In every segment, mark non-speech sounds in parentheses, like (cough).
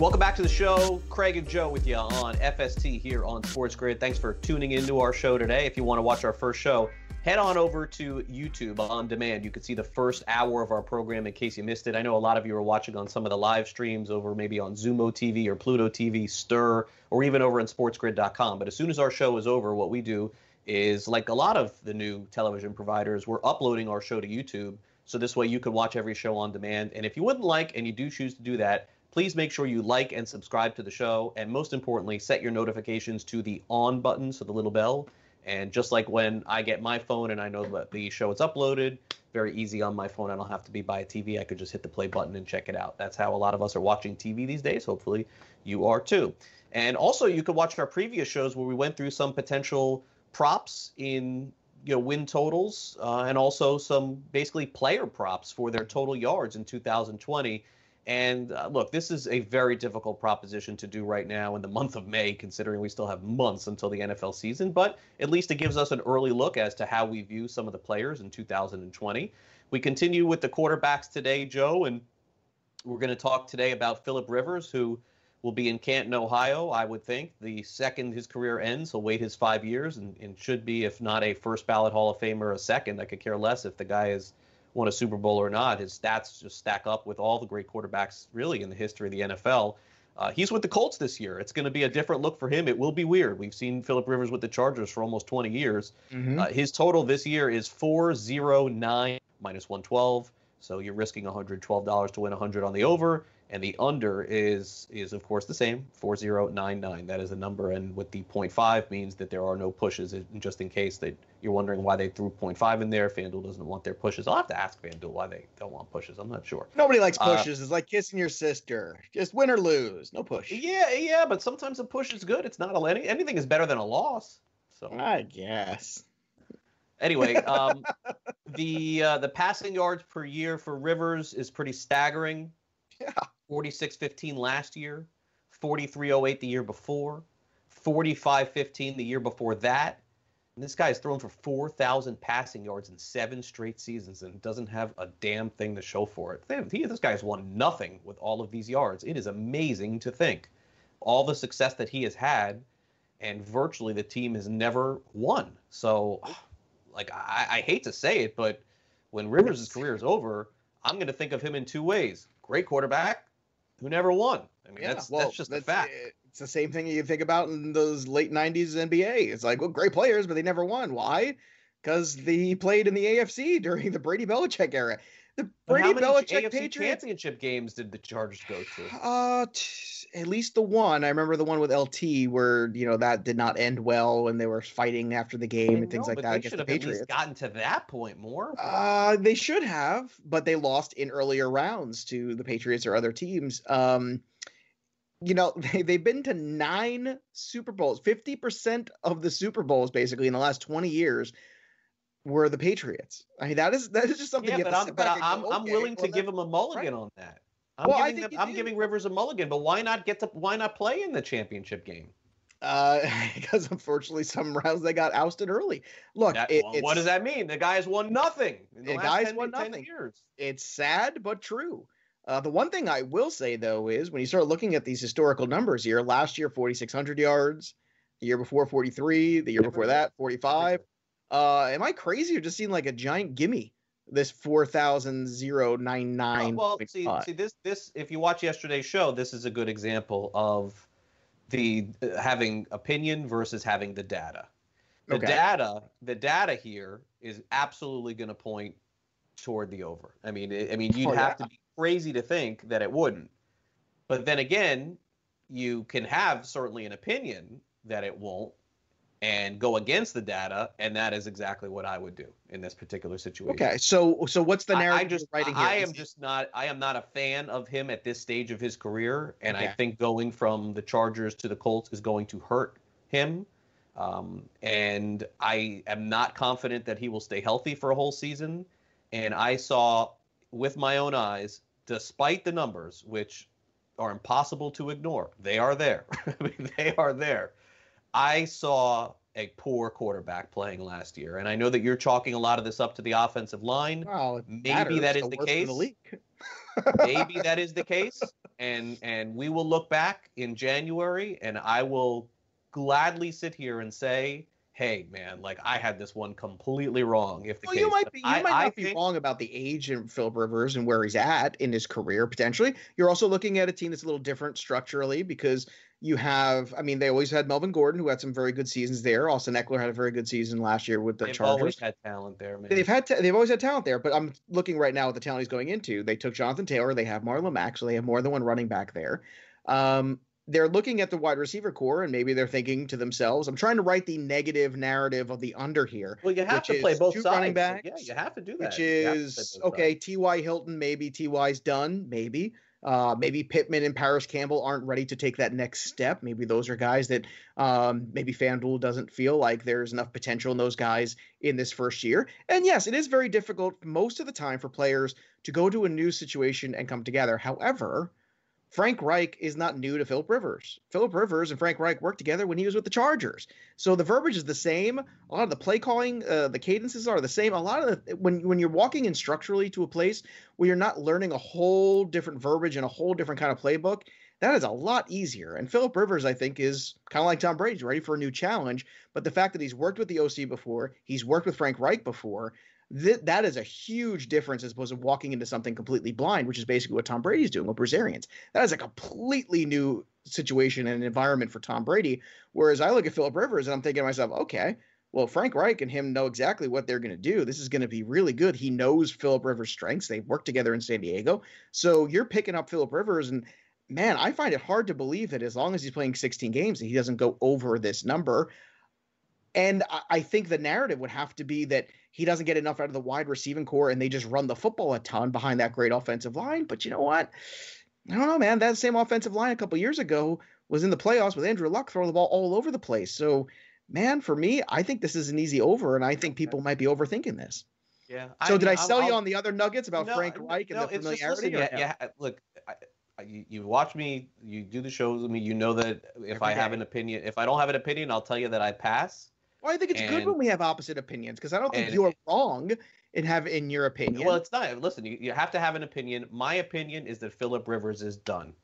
Welcome back to the show. Craig and Joe with you on FST here on Sports Grid. Thanks for tuning into our show today. If you want to watch our first show, head on over to YouTube on demand. You can see the first hour of our program in case you missed it. I know a lot of you are watching on some of the live streams over maybe on Xumo TV or Pluto TV, Stirr, or even over on sportsgrid.com. But as soon as our show is over, what we do is like a lot of the new television providers, we're uploading our show to YouTube. So this way you can watch every show on demand. And if you wouldn't like and you do choose to do that, please make sure you like and subscribe to the show. And most importantly, set your notifications to the on button, so the little bell. And just like when I get my phone and I know that the show is uploaded, very easy on my phone. I don't have to be by a TV. I could just hit the play button and check it out. That's how a lot of us are watching TV these days. Hopefully, you are too. And also, you could watch our previous shows where we went through some potential props in you know win totals uh, and also some basically player props for their total yards in 2020 and uh, look, this is a very difficult proposition to do right now in the month of May, considering we still have months until the NFL season. But at least it gives us an early look as to how we view some of the players in 2020. We continue with the quarterbacks today, Joe, and we're going to talk today about Philip Rivers, who will be in Canton, Ohio, I would think. The second his career ends, he'll wait his five years and, and should be, if not a first ballot Hall of Famer, a second. I could care less if the guy is – won a Super Bowl or not. His stats just stack up with all the great quarterbacks really in the history of the NFL. Uh, he's with the Colts this year. It's going to be a different look for him. It will be weird. We've seen Philip Rivers with the Chargers for almost 20 years. Mm-hmm. Uh, his total this year is 409 minus 112. So you're risking $112 to win 100 on the over and the under is is of course the same 4099 that is a number. And with the 0.5 means that there are no pushes. Just in case that you're wondering why they threw 0.5 in there fanduel doesn't want their pushes. I'll have to ask fanduel why they don't want pushes. I'm not sure. Nobody likes uh, pushes. Uh, it's like kissing your sister. Just win or lose. No push. Yeah yeah but sometimes a push is good. It's not a any, anything is better than a loss. So i guess. Anyway (laughs) um, the uh, the passing yards per year for rivers is pretty staggering yeah 46-15 last year, 43-08 the year before, 45-15 the year before that. And this guy has thrown for 4,000 passing yards in seven straight seasons and doesn't have a damn thing to show for it. He, this guy has won nothing with all of these yards. It is amazing to think all the success that he has had, and virtually the team has never won. So, like, I, I hate to say it, but when Rivers' career is over, I'm going to think of him in two ways: great quarterback, who never won. I mean, yeah, that's well, that's just that's, a fact. Eh, it's the same thing you think about in those late '90s NBA. It's like, well, great players, but they never won. Why? Because he played in the AFC during the Brady Belichick era. The Brady Belichick AFC Patriots championship games did the Chargers go to? Uh, t- at least the one. I remember the one with LT where you know that did not end well when they were fighting after the game and things like that against the Patriots. gotten to that point more. Uh, they should have, but they lost in earlier rounds to the Patriots or other teams. Um, you know (laughs) they, they've been to nine super bowls 50% of the super bowls basically in the last 20 years were the Patriots. I mean, that is that is just something. Yeah, but, I'm, but I'm, go, I'm willing well, to give him a mulligan right. on that. I'm well, giving them, I'm giving Rivers a mulligan, but why not get to why not play in the championship game? Uh, (laughs) because unfortunately, some rounds they got ousted early. Look, That- it- well, what does that mean? The guy's won nothing. In the guy's won 10 nothing. Years. it's sad but true. Uh, the one thing I will say though is when you start looking at these historical numbers here, last year 4,600 yards, the year before 43, the year before that 45. Uh, am I crazy or just seem like a giant gimme? This 4,099. well, see, see this this if you watch yesterday's show, this is a good example of the uh, having opinion versus having the data. The Okay. data, the data here is absolutely going to point toward the over. I mean, I I mean, you'd Oh, have yeah. to be crazy to think that it wouldn't. But then again, you can have certainly an opinion that it won't and go against the data, and that is exactly what I would do in this particular situation. Okay, so so what's the narrative I am just writing here? I am just not I am not a fan of him at this stage of his career, and I think going from the Chargers to the Colts is going to hurt him. Um, and I am not confident that he will stay healthy for a whole season. And I saw with my own eyes, despite the numbers, which are impossible to ignore, they are there. (laughs) I mean, they are there. I saw a poor quarterback playing last year, and I know that you're chalking a lot of this up to the offensive line Well, maybe matters, that is the the case. The (laughs) maybe that is the case and and we will look back in january and i will gladly sit here and say hey man like i had this one completely wrong if the Well, case you might be you I- might I not be think- wrong about the age of Philip Rivers and where he's at in his career potentially. You're also looking at a team that's a little different structurally because you have I mean they always had Melvin Gordon who had some very good seasons there. Austin Ekeler had a very good season last year with the they've Chargers. always had talent there man They've had ta- they've always had talent there, but I'm looking right now at the talent he's going into. They took Jonathan Taylor, they have Marlon Mack, so they have more than one running back there. Um, they're looking at the wide receiver core, and maybe they're thinking to themselves, "I'm trying to write the negative narrative of the under here." well you have to play both two sides running yeah you have to do that which You have to is okay. sides. T.Y. Hilton, maybe T.Y.'s done, maybe. Uh, maybe Pittman and Parris Campbell aren't ready to take that next step. Maybe those are guys that um, maybe FanDuel doesn't feel like there's enough potential in those guys in this first year. And yes, it is very difficult most of the time for players to go to a new situation and come together. However, Frank Reich is not new to Philip Rivers. Philip Rivers and Frank Reich worked together when he was with the Chargers. So the verbiage is the same. A lot of the play calling, uh, the cadences are the same. A lot of the when when you're walking in structurally to a place where you're not learning a whole different verbiage and a whole different kind of playbook, that is a lot easier. And Philip Rivers, I think, is kind of like Tom Brady, ready for a new challenge. But the fact that he's worked with the OC before, he's worked with Frank Reich before, th- that is a huge difference as opposed to walking into something completely blind, which is basically what Tom Brady's doing with Bruce Arians. That is a completely new situation and environment for Tom Brady. Whereas I look at Philip Rivers and I'm thinking to myself, okay, well, Frank Reich and him know exactly what they're going to do. This is going to be really good. He knows Philip Rivers' strengths. They've worked together in San Diego. So you're picking up Philip Rivers and man, I find it hard to believe that as long as he's playing 16 games, he doesn't go over this number. And I, I think the narrative would have to be that he doesn't get enough out of the wide receiving core and they just run the football a ton behind that great offensive line. But you know what? I don't know, man. That same offensive line a couple years ago was in the playoffs with Andrew Luck throwing the ball all over the place. So, man, for me, I think this is an easy over, and I think people might be overthinking this. yeah So, did I sell you I'll- on the other nuggets about No, Frank no, Reich and no, the it's just- familiarity? listen, yeah, yeah, look, I, I, you, you watch me, you do the shows with me. You know that if Every I have an opinion, if I don't have an opinion, I'll tell you that I pass. Well, I think it's good when we have opposite opinions because I don't think and- you're wrong in have in your opinion. Well, it's not. Listen, you, you have to have an opinion. My opinion is that Philip Rivers is done,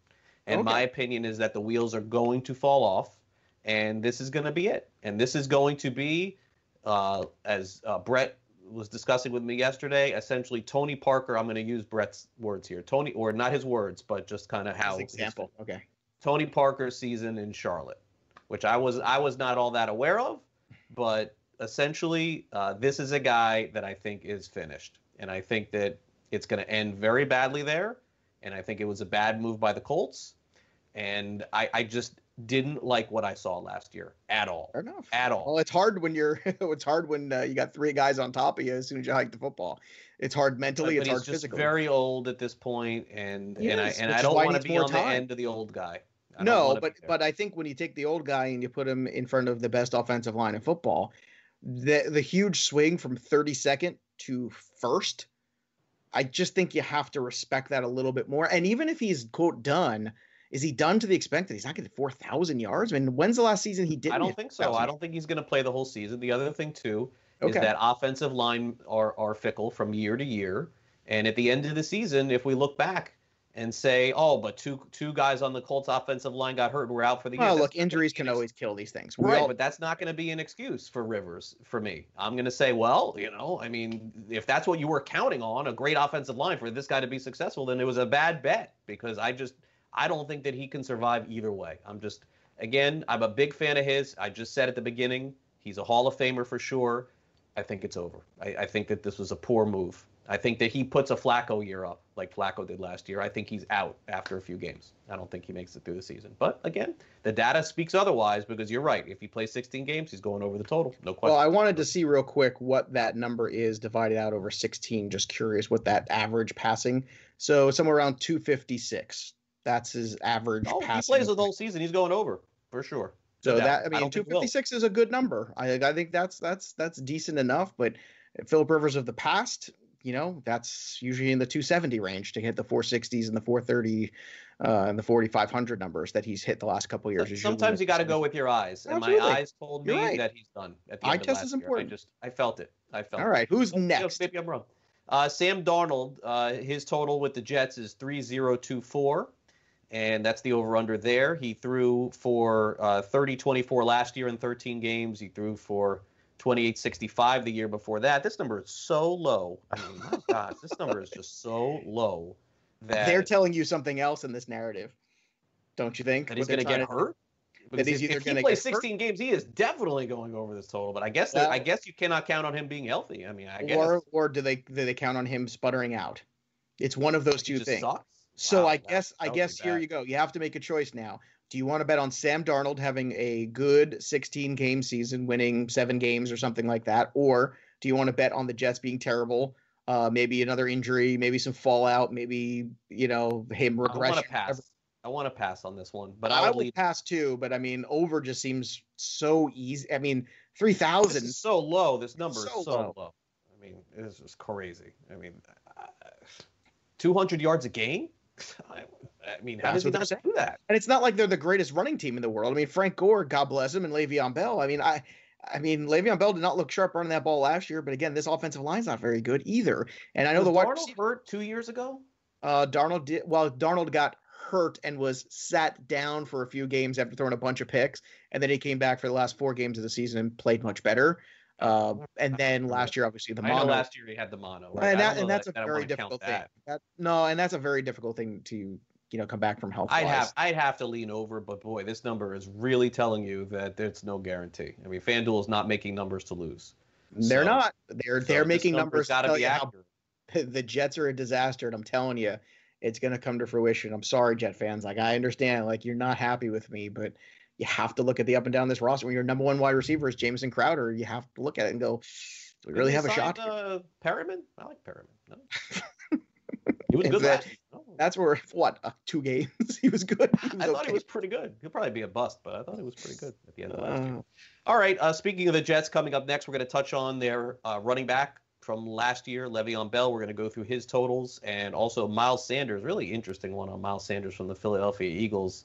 and my opinion is that the wheels are going to fall off, and this is going to be it. And this is going to be, uh, as uh, Brett was discussing with me yesterday, essentially Tony Parker. I'm going to use Brett's words here. Tony, or not his words, but just kind of how example. Okay. Tony Parker's season in Charlotte, which I was I was not all that aware of, but essentially uh, this is a guy that I think is finished, and I think that it's going to end very badly there, and I think it was a bad move by the Colts, and I, I just didn't like what I saw last year at all, Fair enough. at all. Well, it's hard when you're. (laughs) it's hard when uh, you got three guys on top of you as soon as you hike the football. It's hard mentally. but it's he's hard just physically. very old at this point, and He and I and I don't want to be on the end of the old guy. I No, but but I think when you take the old guy and you put him in front of the best offensive line in football, the the huge swing from 32nd to first, I just think you have to respect that a little bit more. And even if he's quote done, is he done to the extent that he's not getting 4,000 yards? I mean, when's the last season he did? I don't think so. I don't think he's going to play the whole season. The other thing too okay. is that offensive line are are fickle from year to year, and at the end of the season, if we look back, and say, "Oh, but two two guys on the Colts offensive line got hurt and we're out for the year." Look, injuries can always kill these things. We right, all... but that's not going to be an excuse for Rivers for me. I'm going to say, well, you know, I mean, if that's what you were counting on, a great offensive line for this guy to be successful, then it was a bad bet because I just I don't think that he can survive either way. I'm just again, I'm a big fan of his. I just said at the beginning, he's a Hall of Famer for sure. I think it's over. I, I think that this was a poor move. I think that he puts a Flacco year up like Flacco did last year. I think he's out after a few games. I don't think he makes it through the season. But again, the data speaks otherwise because you're right. If he plays 16 games, he's going over the total. No question. Well, I wanted to see real quick what that number is divided out over 16. Just curious what that average passing. So somewhere around 256. That's his average. Passing. Oh, he plays the whole season. He's going over for sure. So that I mean, I 256 is a good number. I I think that's that's that's decent enough. But Philip Rivers of the past, you know, that's usually in the 270 range to hit the 460s and the 430 uh, and the 4500 numbers that he's hit the last couple years. Sometimes you got to go with your eyes, and Absolutely. my eyes told me right. that he's done. At the Eye test is important. I just I felt it. I felt. All right, who's next? Maybe I'm wrong. Uh, Sam Darnold, uh, his total with the Jets is 3024, and that's the over under there. He threw for uh, 30 24 last year in 13 games. He threw for 2865 the year before that. This number is so low. I mean, my (laughs) gosh, this number is just so low that they're telling you something else in this narrative. Don't you think? That he's going to get hurt? That he's either if he plays 16 hurt? games, he is definitely going over this total. But I guess that, I guess you cannot count on him being healthy. I mean, I guess. Or or do they do they count on him sputtering out? It's one of those two things. Sucks. So wow, I guess I guess here you go. You have to make a choice now. Do you want to bet on Sam Darnold having a good 16 game season, winning seven games or something like that? Or do you want to bet on the Jets being terrible? Uh, maybe another injury, maybe some fallout, maybe, you know, him regression. I want to pass. I want to pass on this one, but I, I would lead... pass too. But I mean, over just seems so easy. I mean, three thousand so low. This number so is so low. low. I mean, this is crazy. I mean, two hundred yards a game. (laughs) I mean, how does he not do that? And it's not like they're the greatest running team in the world. I mean, Frank Gore, God bless him, and Le'Veon Bell. I mean, I. I mean, Le'Veon Bell did not look sharp running that ball last year, but again, this offensive line's not very good either. And I know was the wide Darnold receiver, hurt two years ago. Uh, Darnold did well. Darnold got hurt and was sat down for a few games after throwing a bunch of picks, and then he came back for the last four games of the season and played much better. Uh, and then last year, obviously, the mono. last year he had the mono, right? and, that, and that's that, a very difficult thing. That. That, no, and that's a very difficult thing to you know come back from health. I'd have I'd have to lean over, but boy, this number is really telling you that there's no guarantee. I mean, FanDuel is not making numbers to lose. They're so, not. They're so they're making numbers. Got to be accurate. (laughs) The Jets are a disaster, and I'm telling you, it's going to come to fruition. I'm sorry, Jet fans. Like I understand, like you're not happy with me, but you have to look at the up and down this roster. When your number one wide receiver is Jamison Crowder, you have to look at it and go, "Do we really have a shot?" Uh, Perriman, I like Perriman. No. (laughs) He was good that, last. That's where (laughs) what uh, two games (laughs) he was good. He was I thought okay. he was pretty good. He'll probably be a bust, but I thought he was pretty good at the end of last uh, year. All right. Uh, speaking of the Jets, coming up next, we're going to touch on their uh, running back from last year, Le'Veon Bell. We're going to go through his totals and also Miles Sanders. Really interesting one on Miles Sanders from the Philadelphia Eagles.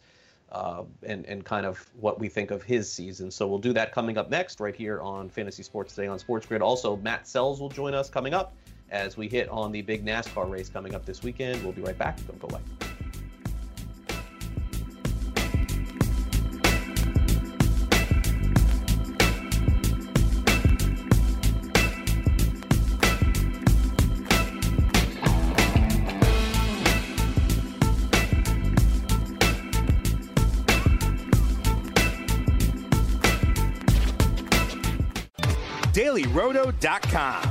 Uh, and and kind of what we think of his season. So we'll do that coming up next, right here on Fantasy Sports Today on Sports Grid. Also, Matt Sells will join us coming up as we hit on the big NASCAR race coming up this weekend. We'll be right back. Don't go away. dailyroto.com.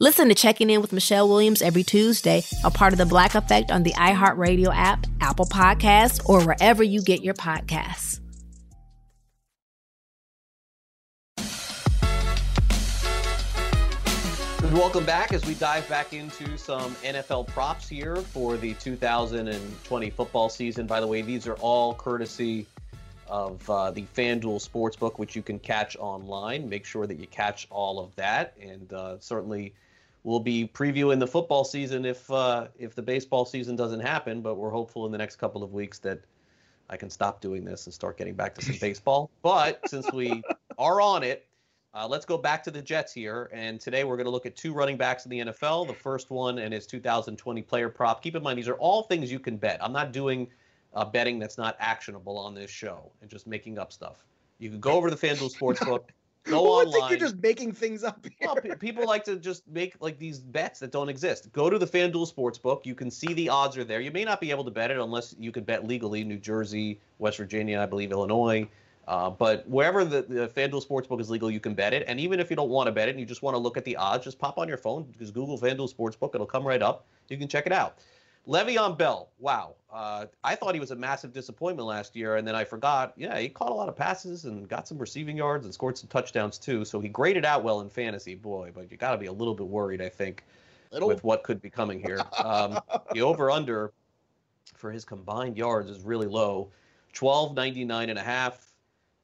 Listen to Checking In with Michelle Williams every Tuesday, a part of the Black Effect on the iHeartRadio app, Apple Podcasts, or wherever you get your podcasts. Welcome back as we dive back into some NFL props here for the 2020 football season. By the way, these are all courtesy of uh, the FanDuel Sportsbook, which you can catch online. Make sure that you catch all of that, and uh, certainly we'll be previewing the football season if uh, if the baseball season doesn't happen. But we're hopeful in the next couple of weeks that I can stop doing this and start getting back to some (laughs) baseball. But since we are on it, uh, let's go back to the Jets here. And today we're going to look at two running backs in the NFL. The first one and his 2020 player prop. Keep in mind these are all things you can bet. I'm not doing uh, betting that's not actionable on this show and just making up stuff. You can go over to the FanDuel Sportsbook. (laughs) Go would online. think you're just making things up? (laughs) Well, pe- people like to just make like these bets that don't exist. Go to the FanDuel Sportsbook. You can see the odds are there. You may not be able to bet it unless you could bet legally. New Jersey, West Virginia, I believe Illinois. Uh, but wherever the, the FanDuel Sportsbook is legal, you can bet it. And even if you don't want to bet it and you just want to look at the odds, just pop on your phone, just Google FanDuel Sportsbook. It'll come right up. You can check it out. Le'Veon Bell, wow. Uh, I thought he was a massive disappointment last year, and then I forgot. Yeah, he caught a lot of passes and got some receiving yards and scored some touchdowns too. So he graded out well in fantasy, boy. But you got to be a little bit worried, I think, Little. with what could be coming here. Um, the over under for his combined yards is really low 1299 and a half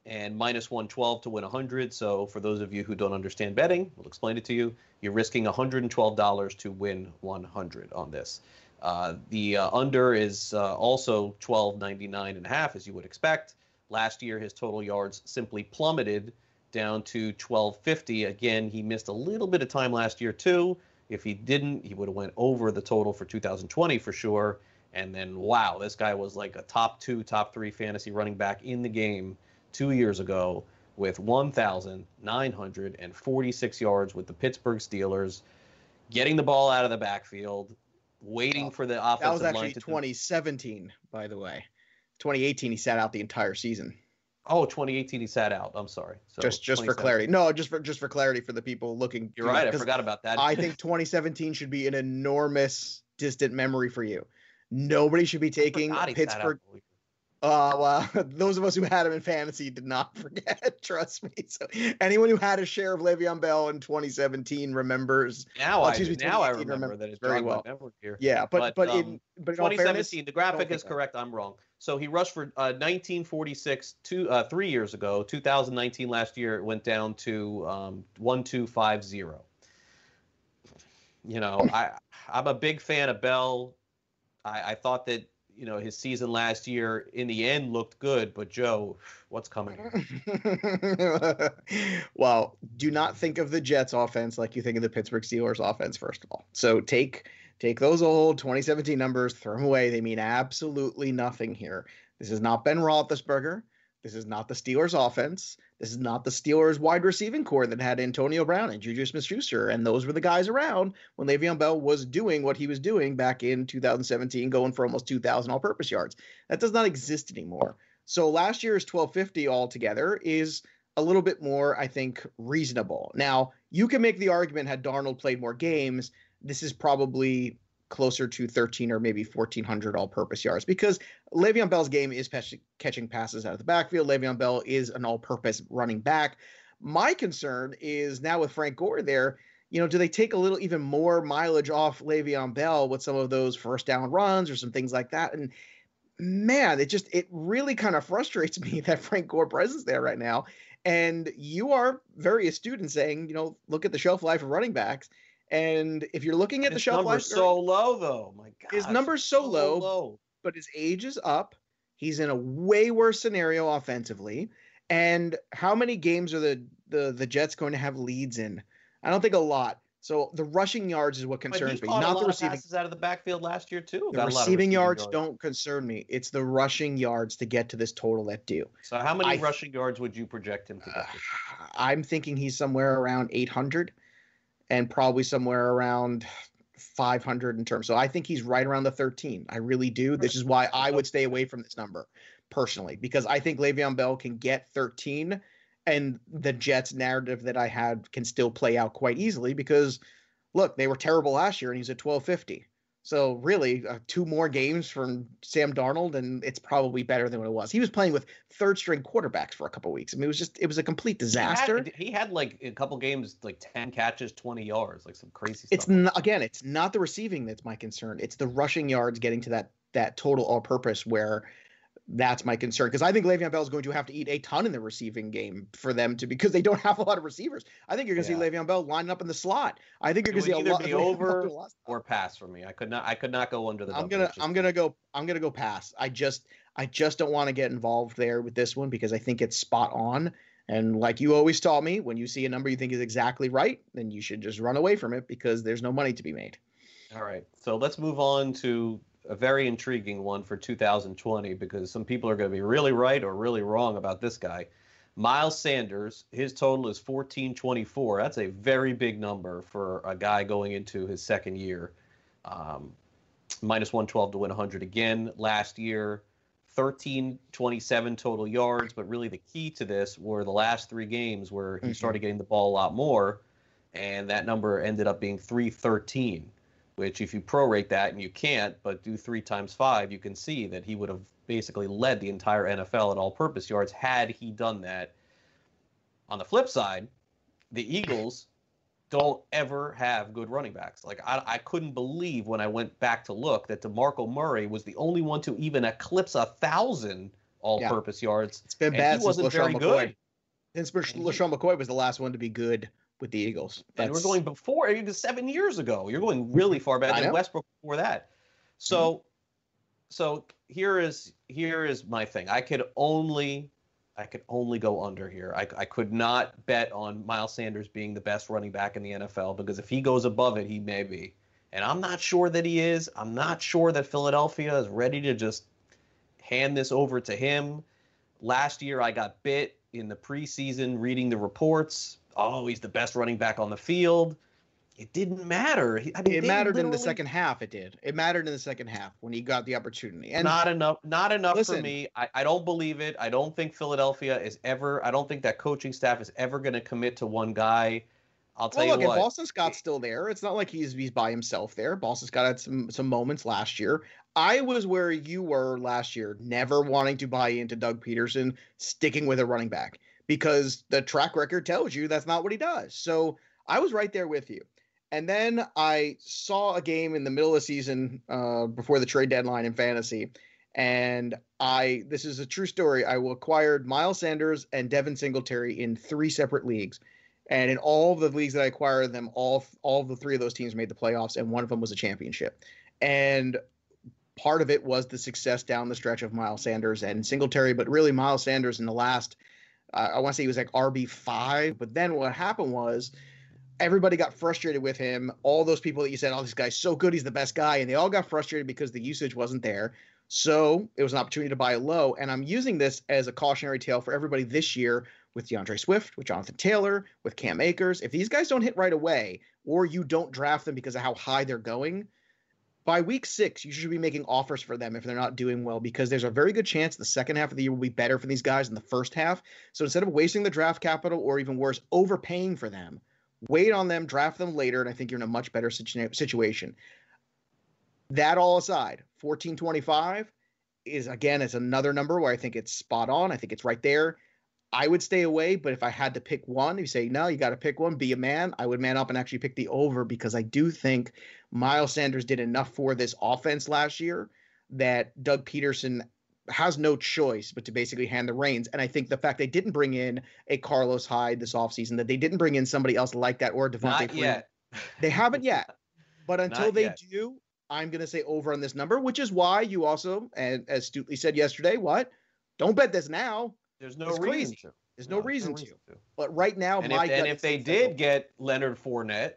and minus 112 to win 100 so for those of you who don't understand betting we'll explain it to you you're risking $112 to win 100 on this uh, the uh, under is uh, also 1299 and a half as you would expect. Last year his total yards simply plummeted down to 1250 again he missed a little bit of time last year too. If he didn't he would have went over the total for 2020 for sure. And then wow this guy was like a top two top three fantasy running back in the game two years ago with 1,946 yards with the Pittsburgh Steelers, getting the ball out of the backfield, waiting for the offensive That was actually to 2017, by the way. 2018, he sat out the entire season. Oh, 2018 he sat out. I'm sorry. So just just for clarity. No, just for just for clarity for the people looking. You're right. I forgot about that. I (laughs) think 2017 should be an enormous distant memory for you. Nobody should be taking forgot he sat out Pittsburgh. Uh, well, (laughs) those of us who had him in fantasy did not (laughs) forget. Trust me. So anyone who had a share of Le'Veon Bell in 2017 remembers. Now Oh, I excuse me, now I remember remember that it's very well. here. Yeah, but But, but, um, in but in all 2017. the graphic is correct. I'm wrong. So he rushed for uh, 1946 two uh, three years ago. 2019 last year it went down to um, 1250. You know, (laughs) I I'm a big fan of Bell. I, I thought that you know his season last year in the end looked good, but Joe, what's coming? (laughs) well, do not think of the Jets offense like you think of the Pittsburgh Steelers offense, first of all. So take take those old 2017 numbers, throw them away. They mean absolutely nothing here. This is not Ben Roethlisberger. This is not the Steelers offense. This is not the Steelers wide receiving core that had Antonio Brown and Juju Smith-Schuster, and those were the guys around when Le'Veon Bell was doing what he was doing back in 2017, going for almost 2,000 all-purpose yards. That does not exist anymore. So last year's 1250 altogether is a little bit more, I think, reasonable. Now, you can make the argument had Darnold played more games, this is probably closer to 13 or maybe 1400 all-purpose yards because Le'Veon Bell's game is catching passes out of the backfield. Le'Veon Bell is an all-purpose running back. My concern is now with Frank Gore there, you know, do they take a little even more mileage off Le'Veon Bell with some of those first down runs or some things like that? And man, it just it really kind of (laughs) frustrates me that Frank Gore presence there right now. And you are very astute in saying, you know, look at the shelf life of running backs. And if you're looking at his the shelf life, so low though. My God, his number's so, so low, low. but his age is up. He's in a way worse scenario offensively. And how many games are the the the Jets going to have leads in? I don't think a lot. So the rushing yards is what concerns he me, not lot the of receiving. passes out of the backfield last year too. The Got a lot of receiving yards don't concern me. It's the rushing yards to get to this total that do. So how many I- rushing yards would you project him to get? Uh. (sighs) I'm thinking he's somewhere around 800 and probably somewhere around 500 in terms. So I think he's right around the 13. I really do. This is why I would stay away from this number personally because I think Le'Veon Bell can get 13 and the Jets narrative that I had can still play out quite easily because look, they were terrible last year and he's at 1250. So really, uh, two more games from Sam Darnold, and it's probably better than what it was. He was playing with third string quarterbacks for a couple weeks. I mean, it was just it was a complete He had- disaster. He had, like a couple games, like ten catches, twenty yards, like some crazy It's stuff. not, again, it's not the receiving that's my concern. It's the rushing yards getting to that that total all purpose where that's my concern because I think Le'Veon Bell is going to have to eat a ton in the receiving game for them to because they don't have a lot of receivers. I think you're going to Yeah. see Le'Veon Bell lining up in the slot. I think you're going to see would a either lot be over do a lot of stuff. or pass for me. I could not. I could not go under the. I'm gonna digits. I'm gonna go I'm gonna go pass. I just I just don't want to get involved there with this one because I think it's spot on. And like you always taught me, when you see a number you think is exactly right, then you should just run away from it because there's no money to be made. All right. So let's move on to a very intriguing one for 2020 because some people are going to be really right or really wrong about this guy. Miles Sanders, his total is 1424. That's a very big number for a guy going into his second year. Um, minus 112 to win 100 again last year. 1327 total yards, but really the key to this were the last three games where he Mhm. started getting the ball a lot more, and that number ended up being 313 which if you prorate that and you can't but do three times five you can see that he would have basically led the entire nfl at all purpose yards had he done that on the flip side the eagles don't ever have good running backs like i, I couldn't believe when i went back to look that demarco murray was the only one to even eclipse a thousand all-purpose yards It's been bad he since wasn't very McCoy. good. Since LeSean McCoy was the last one to be good with the Eagles. and we're going before even seven years ago. You're going really far back. I And. Westbrook before that. So, mm-hmm. so here is here is my thing. I could only, I could only go under here. I, I could not bet on Miles Sanders being the best running back in the NFL because if he goes above it, he may be. And I'm not sure that he is. I'm not sure that Philadelphia is ready to just hand this over to him. Last year, I got bit in the preseason reading the reports. Oh, he's the best running back on the field. It didn't matter. I mean, it mattered in the second half. It did. It mattered in the second half when he got the opportunity. And not enough. Not enough for me. I, I don't believe it. I don't think Philadelphia is ever. I don't think that coaching staff is ever going to commit to one guy. I'll tell well, look, you if what. Boston Scott's still there, it's not like he's he's by himself there. Boston Scott had some some moments last year. I was where you were last year, never wanting to buy into Doug Pederson sticking with a running back because the track record tells you that's not what he does. So I was right there with you. And then I saw a game in the middle of the season uh, before the trade deadline in fantasy. And I, this is a true story. I acquired Miles Sanders and Devin Singletary in three separate leagues. And in all the leagues that I acquired them, all all the three of those teams made the playoffs, and one of them was a championship. And part of it was the success down the stretch of Miles Sanders and Singletary, but really Miles Sanders in the last, I want to say he was like RB five. But then what happened was everybody got frustrated with him. All those people that you said, "Oh, this guy's so good, he's the best guy," and they all got frustrated because the usage wasn't there. So it was an opportunity to buy low, and I'm using this as a cautionary tale for everybody this year with D'Andre Swift, with Jonathan Taylor, with Cam Akers. If these guys don't hit right away, or you don't draft them because of how high they're going, by week six, you should be making offers for them if they're not doing well, because there's a very good chance the second half of the year will be better for these guys than the first half. So instead of wasting the draft capital, or even worse, overpaying for them, wait on them, draft them later, and I think you're in a much better situ- situation. That all aside, 1425 is again it's another number where I think it's spot on. I think it's right there. I would stay away, but if I had to pick one, you say no, you got to pick one. Be a man. I would man up and actually pick the over because I do think Miles Sanders did enough for this offense last year that Doug Pederson has no choice but to basically hand the reins. And I think the fact they didn't bring in a Carlos Hyde this offseason, that they didn't bring in somebody else like that or Devonta Not Freeman, yet. they haven't yet. (laughs) But until they do, I'm going to say over on this number, which is why you also, and as astutely said yesterday, what? Don't bet this now. There's no It's reason crazy. to. There's no, reason, to. to. But right now, And my if, and if they that did get Leonard Fournette,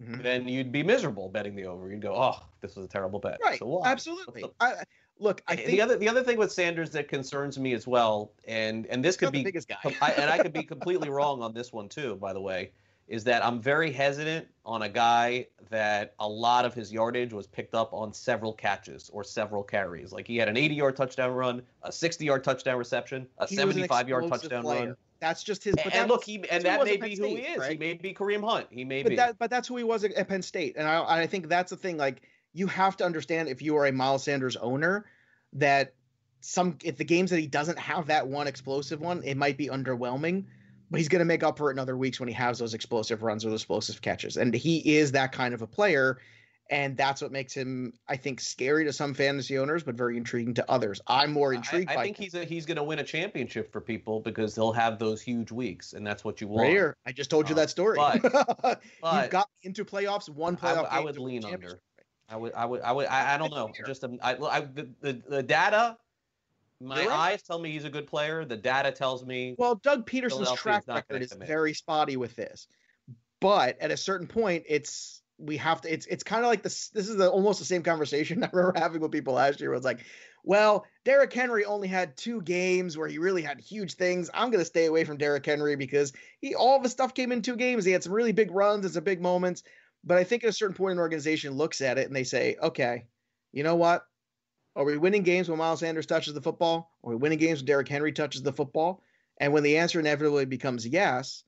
Mhm. then you'd be miserable betting the over. You'd go, oh, this was a terrible bet. right, So why? absolutely. I, I- look, I the, think the other the other thing with Sanders that concerns me as well, and and this he's not could the be biggest guy. I, and I could be completely wrong on this one too, by the way, is that I'm very hesitant on a guy that a lot of his yardage was picked up on several catches or several carries. Like he had an 80 yard touchdown run, a 60 yard touchdown reception, a He 75 yard touchdown player. run. That's just his. but And, look, he and that may be who he State, is. He may be Kareem Hunt. He may but be. that but that's who he was at, at Penn State, and I I think that's the thing. Like you have to understand if you are a Miles Sanders owner, that some if the games that he doesn't have that one explosive one, it might be underwhelming. But he's going to make up for it in other weeks when he has those explosive runs or those explosive catches, and he is that kind of a player. And that's what makes him, I think, scary to some fantasy owners, but very intriguing to others. I'm more intrigued I, I think him. he's a, he's going to win a championship for people because he'll have those huge weeks, and that's what you want. right here. I just told you Uh, that story. but- (laughs) You've got into playoffs, one playoff. I, game would lean under. I would, I would, I would, I, I don't know. Just um, I, I, the, the, the data, my right. eyes tell me he's a good player. The data tells me Well, Doug Pederson's track record is very spotty with this, but at a certain point, it's we have to. It's it's kind of like this. This is the, almost the same conversation (laughs) I remember having with people last year. Where it's like, well, Derrick Henry only had two games where he really had huge things. I'm going to stay away from Derrick Henry because he all of his stuff came in two games. He had some really big runs and some big moments. But I think at a certain point, an organization looks at it and they say, okay, you know what? Are we winning games when Miles Sanders touches the football? Are we winning games when Derrick Henry touches the football? And when the answer inevitably becomes yes,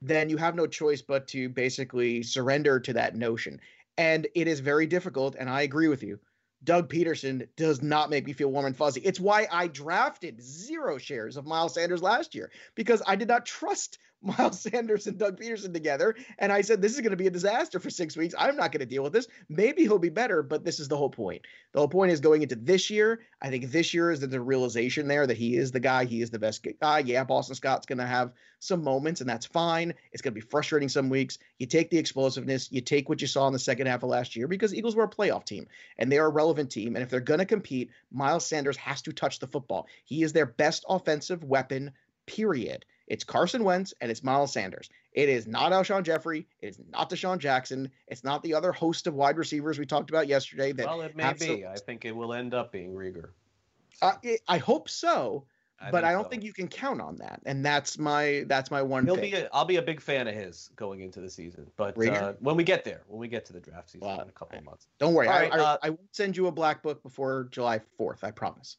then you have no choice but to basically surrender to that notion. And it is very difficult. And I agree with you. Doug Pederson does not make me feel warm and fuzzy. It's why I drafted zero shares of Miles Sanders last year because I did not trust (laughs) Miles Sanders and Doug Pederson together. And I said, this is going to be a disaster for six weeks. I'm not going to deal with this. Maybe he'll be better, but this is the whole point. The whole point is going into this year. I think this year is the realization there that he is the guy, he is the best guy. Yeah, Boston Scott's going to have some moments, and that's fine. It's going to be frustrating some weeks. You take the explosiveness, you take what you saw in the second half of last year because Eagles were a playoff team and they are a relevant team. And if they're going to compete, Miles Sanders has to touch the football. He is their best offensive weapon, period. It's Carson Wentz and it's Miles Sanders. It is not Alshon Jeffery. It is not DeSean Jackson. It's not the other host of wide receivers we talked about yesterday. That well, it may be. I think it will end up being Reagor. uh, it, I hope so, but I don't so. think you can count on that. And that's my that's my one He'll pick. be. A, I'll be a big fan of his going into the season. But uh, when we get there, when we get to the draft season Wow. in a couple of months. don't worry, I, right, I, uh, I won't send you a black book before July fourth. I promise.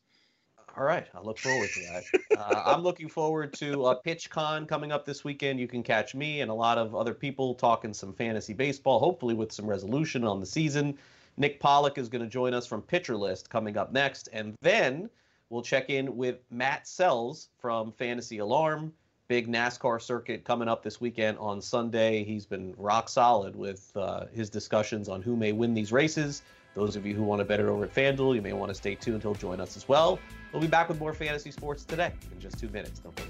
All right, I look forward to that. uh, I'm looking forward to uh, PitchCon coming up this weekend. You can catch me and a lot of other people talking some fantasy baseball, hopefully with some resolution on the season. Nick Pollack is going to join us from Pitcher List coming up next, and then we'll check in with Matt Sells from Fantasy Alarm. Big NASCAR circuit coming up this weekend on Sunday. He's been rock solid with uh, his discussions on who may win these races. Those of you who want to bet it over at FanDuel, you may want to stay tuned. He'll join us as well. We'll be back with more fantasy sports today in just two minutes. Don't away.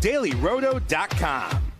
DailyRoto.com.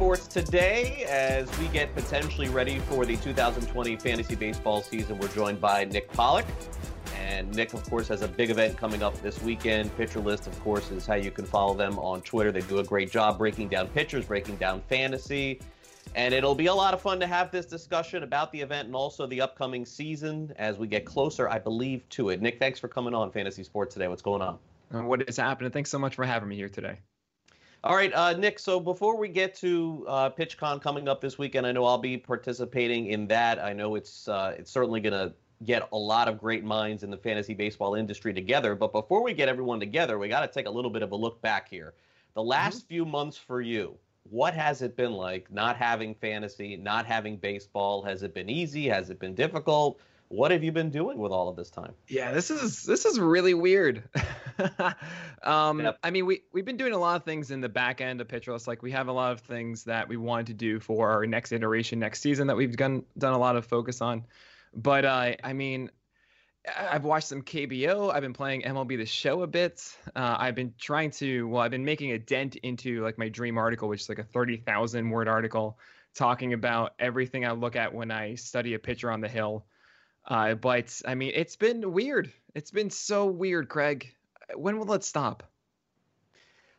Sports today as we get potentially ready for the 2020 fantasy baseball season. We're joined by Nick Pollack. And Nick, of course, has a big event coming up this weekend. Pitcher List, of course, is how you can follow them on Twitter. They do a great job breaking down pitchers, breaking down fantasy. And it'll be a lot of fun to have this discussion about the event and also the upcoming season as we get closer, I believe, to it. Nick, thanks for coming on Fantasy Sports today. What's going on? Uh, What is happening? Thanks so much for having me here today. All right, uh, Nick. So before we get to uh, PitchCon coming up this weekend, I know I'll be participating in that. I know it's uh, it's certainly going to get a lot of great minds in the fantasy baseball industry together. But before we get everyone together, we got to take a little bit of a look back here. The last few months for you, what has it been like not having fantasy, not having baseball? Has it been easy? Has it been difficult? What have you been doing with all of this time? Yeah, this is this is really weird. (laughs) um, Yep. I mean, we we've been doing a lot of things in the back end of Pitcher List. Like we have a lot of things that we wanted to do for our next iteration next season that we've done done a lot of focus on. But uh, I mean, I've watched some KBO. I've been playing MLB The Show a bit. Uh, I've been trying to. Well, I've been making a dent into like my dream article, which is like a thirty thousand word article talking about everything I look at when I study a pitcher on the hill. Uh, but I mean, it's been weird. It's been so weird, Craig. When will it stop?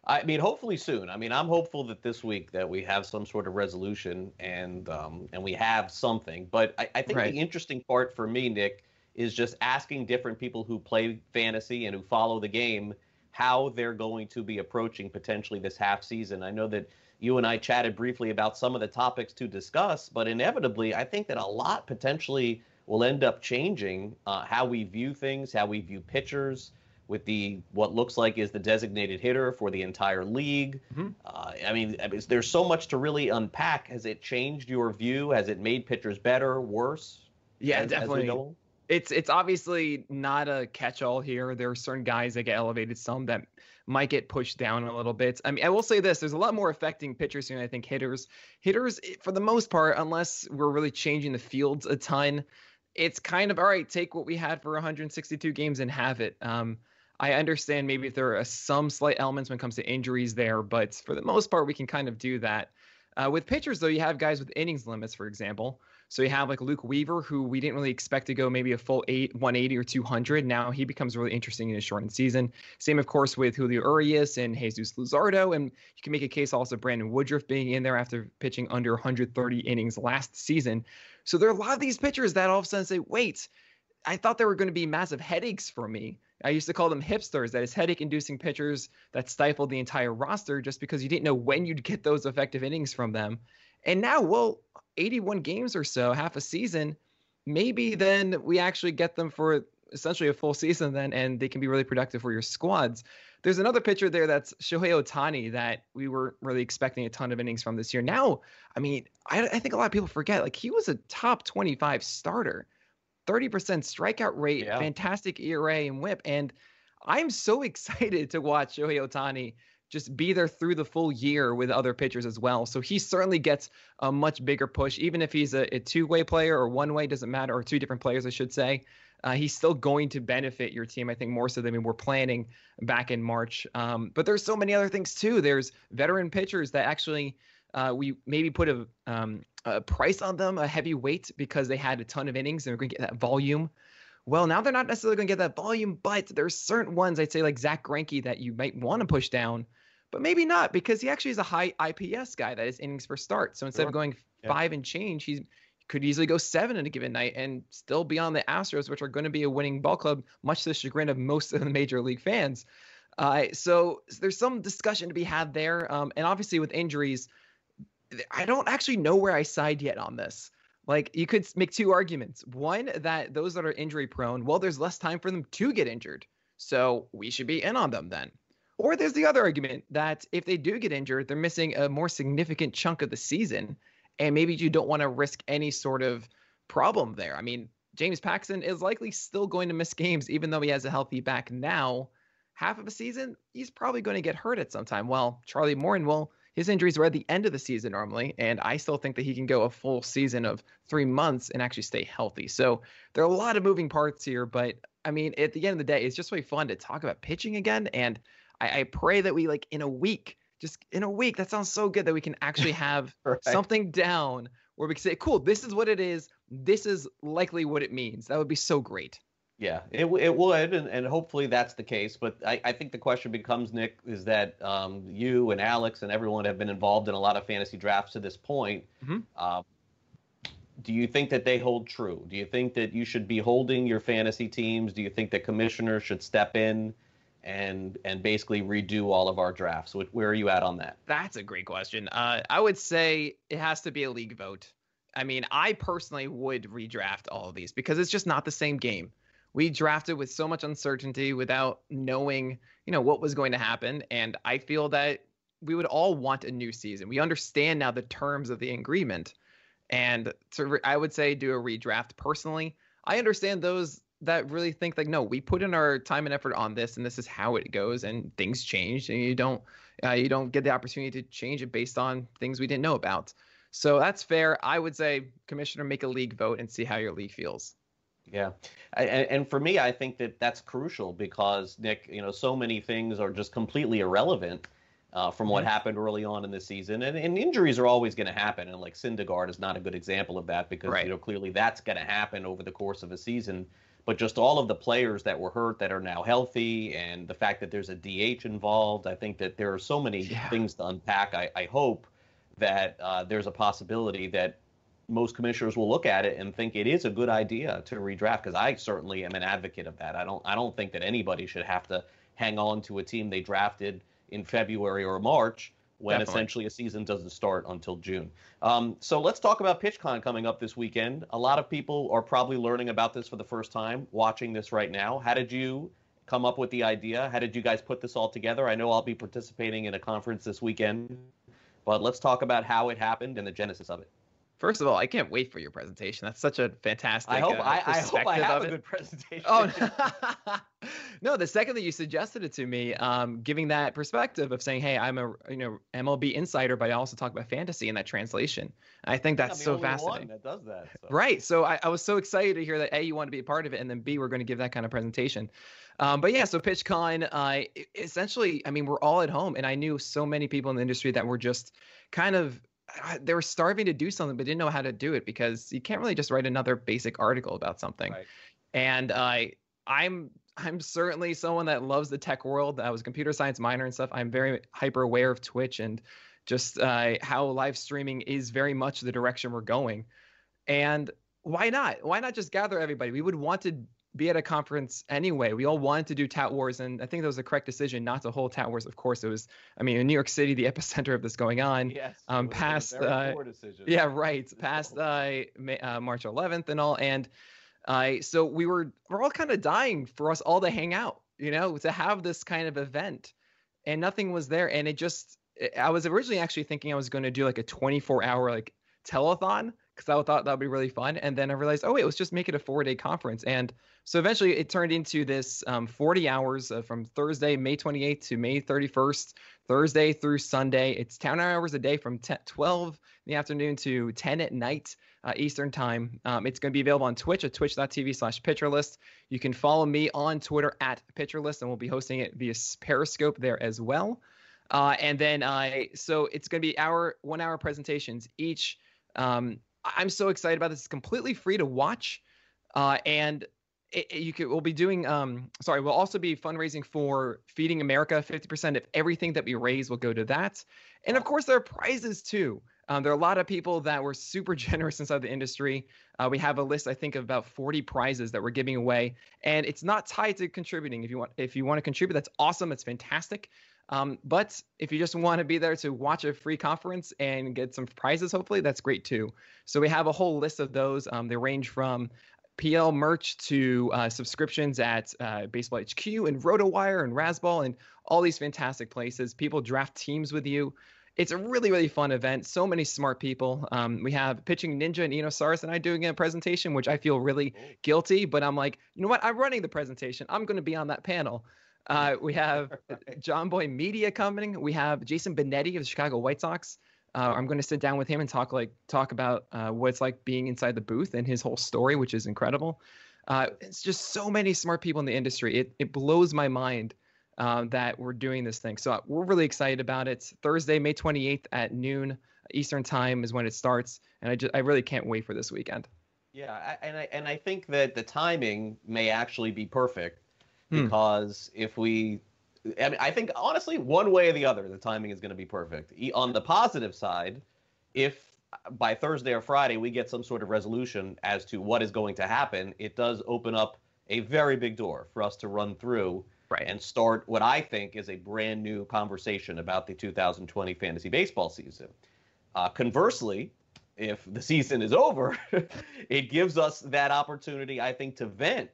I mean, hopefully soon. I mean, I'm hopeful that this week that we have some sort of resolution and um, and we have something. But I, I think Right. the interesting part for me, Nick, is just asking different people who play fantasy and who follow the game how they're going to be approaching potentially this half season. I know that you and I chatted briefly about some of the topics to discuss, but inevitably, I think that a lot potentially will end up changing uh, how we view things, how we view pitchers with the what looks like is the designated hitter for the entire league. Mhm. Uh, I mean, I mean, there's so much to really unpack. Has it changed your view? Has it made pitchers better, worse? Yeah, as- as definitely. on? It's it's obviously not a catch-all here. There are certain guys that get elevated, some that might get pushed down a little bit. I mean, I will say this: there's a lot more affecting pitchers here than I think hitters. Hitters, for the most part, unless we're really changing the fields a ton, it's kind of all right. Take what we had for 162 games and have it. Um, I understand maybe if there are some slight elements when it comes to injuries there, but for the most part, we can kind of do that. Uh, with pitchers, though, you have guys with innings limits, for example. So you have like Luke Weaver, who we didn't really expect to go maybe a full eight, 180 or 200. Now he becomes really interesting in a shortened season. Same, of course, with Julio Urias and Jesus Luzardo. And you can make a case also Brandon Woodruff being in there after pitching under 130 innings last season. So there are a lot of these pitchers that all of a sudden say, wait, I thought there were going to be massive headaches for me. I used to call them hipsters, that is headache inducing pitchers that stifled the entire roster just because you didn't know when you'd get those effective innings from them. And now, well, 81 games or so, half a season, maybe then we actually get them for essentially a full (laughs) season then and they can be really productive for your squads. There's another pitcher there that's Shohei Ohtani that we weren't really expecting a ton of innings from this year. Now, I mean, I, I think a lot of people forget like he was a top 25 starter, 30% strikeout rate, Yeah. fantastic ERA and whip. And I'm so (laughs) excited to watch Shohei Ohtani just be there through the full year with other pitchers as well. So he certainly gets a much bigger push, even if he's a, a two way player or one way, doesn't matter, or two different players, I should say. Uh, he's still going to benefit your team, I think, more so than we were planning back in March. Um, but there's so many other things too. There's veteran pitchers that actually uh, we maybe put a, um, a price on them, a heavy weight, because they had a ton of innings and we're going to get that volume. Well, now they're not necessarily going to get that volume, but there's certain ones I'd say like Zack Greinke that you might want to push down, but maybe not because he actually is a high IPS guy that is innings per start. So instead Sure. of going Yeah. five and change, he's could easily go seven in a given night and still be on the Astros, which are going to be a winning ball club, much to the chagrin of most of the major league fans. Uh, so there's some discussion to be had there. Um, and obviously with injuries, I don't actually know where I side yet on this. Like you could make two arguments. One, that those that are injury prone, well, there's less time for them to get injured. So we should be in on them then. Or there's the other argument that if they do get injured, they're missing a more significant chunk of the season. And maybe you don't want to risk any sort of problem there. I mean, James Paxton is likely still going to miss games, even though he has a healthy back now. Half of a season, he's probably going to get hurt at some time. Well, Charlie Morton, well, his injuries were at the end of the season normally, and I still think that he can go a full season of three months and actually stay healthy. So there are a lot of moving parts here, but I mean, at the end of the day, it's just really fun to talk about pitching again. And I, I pray that we like in a week, just in a week, that sounds so good that we can actually have (laughs) right. something down where we can say, cool, this is what it is. This is likely what it means. That would be so great. Yeah, it, it would, and, and hopefully that's the case. But I, I think the question becomes, Nick, is that um, you and Alex and everyone have been involved in a lot of fantasy drafts to this point. Mm-hmm. Uh, do you think that they hold true? Do you think that you should be holding your fantasy teams? Do you think that commissioners should step in and and basically redo all of our drafts? Where are you at on that? That's a great question. Uh, I would say it has to be a league vote. I mean, I personally would redraft all of these because it's just not the same game we drafted with so much uncertainty without knowing, you know, what was going to happen. And I feel that we would all want a new season. We understand now the terms of the agreement. And to re- I would say do a redraft personally. I understand those that really think like, no, we put in our time and effort on this, and this is how it goes, and things change, and you don't uh, you don't get the opportunity to change it based on things we didn't know about. So that's fair. I would say, commissioner, make a league vote and see how your league feels. Yeah, and, and for me, I think that that's crucial because Nick, you know, so many things are just completely irrelevant uh, from what mm-hmm. happened early on in the season, and, and injuries are always going to happen. And like Syndergaard is not a good example of that because right. you know clearly that's going to happen over the course of a season. But just all of the players that were hurt that are now healthy, and the fact that there's a DH involved, I think that there are so many yeah. things to unpack. I, I hope that uh, there's a possibility that most commissioners will look at it and think it is a good idea to redraft because I certainly am an advocate of that. I don't I don't think that anybody should have to hang on to a team they drafted in February or March when Definitely. essentially a season doesn't start until June. Um, so let's talk about PitchCon coming up this weekend. A lot of people are probably learning about this for the first time, watching this right now. How did you come up with the idea? How did you guys put this all together? I know I'll be participating in a conference this weekend, but let's talk about how it happened and the genesis of it. First of all, I can't wait for your presentation. That's such a fantastic. I hope uh, I, I hope I have a good presentation. Oh (laughs) (laughs) no. the second that you suggested it to me, um, giving that perspective of saying, "Hey, I'm a you know MLB insider, but I also talk about fantasy in that translation." I think that's so fascinating. that does that. So. Right. So I, I, was so excited to hear that a you want to be a part of it, and then b we're going to give that kind of presentation. Um, but yeah, so PitchCon, uh, essentially, I mean, we're all at home, and I knew so many people in the industry that were just kind of they were starving to do something but didn't know how to do it because you can't really just write another basic article about something. Right. And uh, I'm I'm certainly someone that loves the tech world. I was a computer science minor and stuff. I'm very hyper aware of Twitch and just uh, how live streaming is very much the direction we're going. And why not? Why not just gather everybody? We would want to be at a conference anyway. We all wanted to do Tout Wars, and I think that was the correct decision not to hold Tout Wars. Of course, it was. I mean, in New York City, the (laughs) epicenter of this going on. Yes. Um, past. Uh, yeah, right. (laughs) Past uh, May, uh, March 11th and all, and uh, so we were we're all kind of dying for us all to hang out, you know, to have this kind of event, and nothing was there, and it just. I was originally actually thinking I was going to do like a 24 hour like telethon because I thought that would be really fun. And then I realized, oh wait, let's just make it a four day conference. And so eventually it turned into this um, 40 hours uh, from Thursday, May 28th to May 31st, Thursday through Sunday. It's 10 hours a day from 10, 12 in the afternoon to 10 at night uh, Eastern time. Um, it's going to be available on Twitch at twitch.tv slash pitcherlist. You can follow me on Twitter at pitcherlist, and we'll be hosting it via Periscope there as well. Uh, and then, uh, so it's going to be our one hour presentations each. Um, I'm so excited about this. It's completely free to watch. Uh, and it, it, you could we'll be doing um sorry we'll also be fundraising for feeding america. 50% of everything that we raise will go to that. And of course there are prizes too. Um, there are a lot of people that were super (laughs) generous inside the industry. Uh, we have a list i think of about 40 prizes that we're giving away. And it's not tied to contributing. If you want if you want to contribute that's awesome. It's fantastic um, but if you just want to be there to watch a free conference and get some prizes, hopefully, that's great too. So we have a whole list of those. Um, they range from PL merch to uh, subscriptions at uh, Baseball HQ and RotoWire and Razzball and all these fantastic places. People draft teams with you. It's a really, really fun event. So many smart people. Um, we have Pitching Ninja and Eno and I doing a presentation, which I feel really guilty, but I'm like, you know what? I'm running the presentation. I'm going to be on that panel. Uh, we have (laughs) Jomboy Media coming. We have Jason Benetti of the Chicago White Sox. Uh, I'm going to sit down with him and talk like talk about uh, what it's like being inside the booth and his whole story, which is incredible. Uh, it's just so many smart people in the industry. It it blows my mind uh, that we're doing this thing. So uh, we're really excited about it. Thursday, May 28th at noon Eastern time is when it starts, and I just I really can't wait for this weekend. Yeah, and I and I think that the timing may actually be perfect hmm. because if we I mean, I think honestly, one way or the other, the timing is going to be perfect. On the positive side, if by Thursday or Friday we get some sort of resolution as to what is going to happen, it does open up a very big door for us to run through right. and start what I think is a brand new conversation about the 2020 fantasy baseball season. Uh, conversely, if the season is over, (laughs) it gives us that opportunity, I think, to vent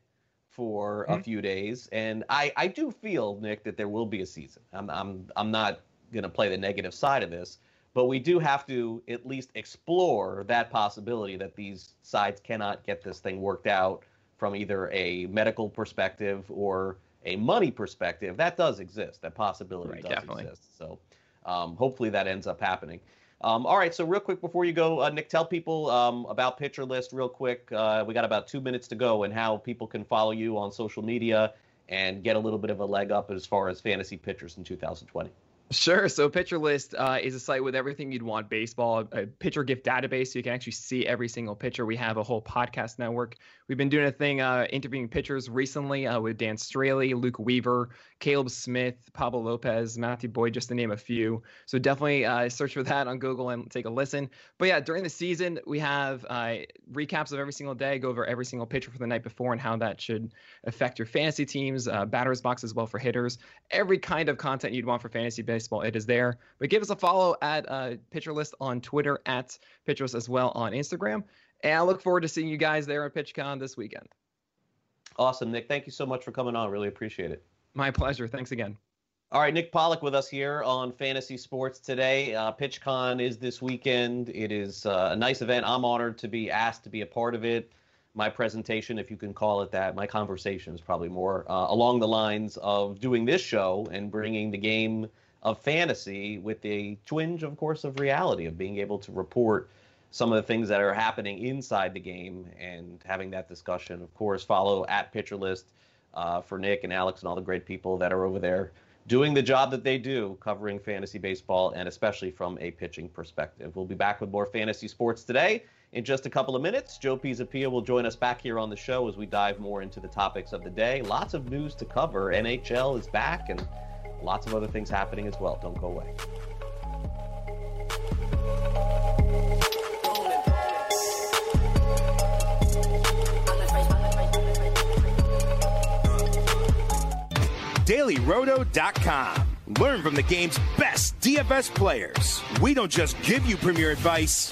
for mm-hmm. a few days, and I I do feel Nick that there will be a season. I'm I'm I'm not gonna play the negative side of this, but we do have to at least explore that possibility that these sides cannot get this thing worked out from either a medical perspective or a money perspective. That does exist. That possibility right, does definitely. exist. So um, hopefully that ends up happening. Um, all right, so real quick before you go, uh, Nick, tell people um, about Pitcher List real quick. Uh, we got about two minutes to go, and how people can follow you on social media and get a little bit of a leg up as far as fantasy pitchers in 2020. Sure. So Pitcher List uh, is a site with everything you'd want baseball, a pitcher gift database, so you can actually see every single pitcher. We have a whole podcast network. We've been doing a thing uh, interviewing pitchers recently uh, with Dan Straily, Luke Weaver, Caleb Smith, Pablo Lopez, Matthew Boyd, just to name a few. So definitely uh, search for that on Google and take a listen. But yeah, during the season, we have uh, recaps of every single day, go over every single pitcher for the night before and how that should affect your fantasy teams, uh, batters box as well for hitters, every kind of content you'd want for fantasy baseball. It is there. But give us a follow at uh, Pitcher List on Twitter, at Pitcher List as well on Instagram. And I look forward to seeing you guys there at PitchCon this weekend. Awesome, Nick. Thank you so much for coming on. Really appreciate it. My pleasure. Thanks again. All right, Nick Pollack with us here on Fantasy Sports today. Uh, PitchCon is this weekend. It is uh, a nice event. I'm honored to be asked to be a part of it. My presentation, if you can call it that, my conversation is probably more uh, along the lines of doing this show and bringing the game of fantasy with a twinge, of course, of reality, of being able to report some of the things that are happening inside the game and having that discussion. Of course, follow at Pitcher List uh, for Nick and Alex and all the great people that are over there doing the job that they do, covering fantasy baseball and especially from a pitching perspective. We'll be back with more fantasy sports today in just a couple of minutes. Joe Pisapia will join us back here on the show as we dive more into the topics of the day. Lots of news to cover. NHL is back and lots of other things happening as well. Don't go away. dailyroto.com. Learn from the game's best DFS players. We don't just give you premier advice,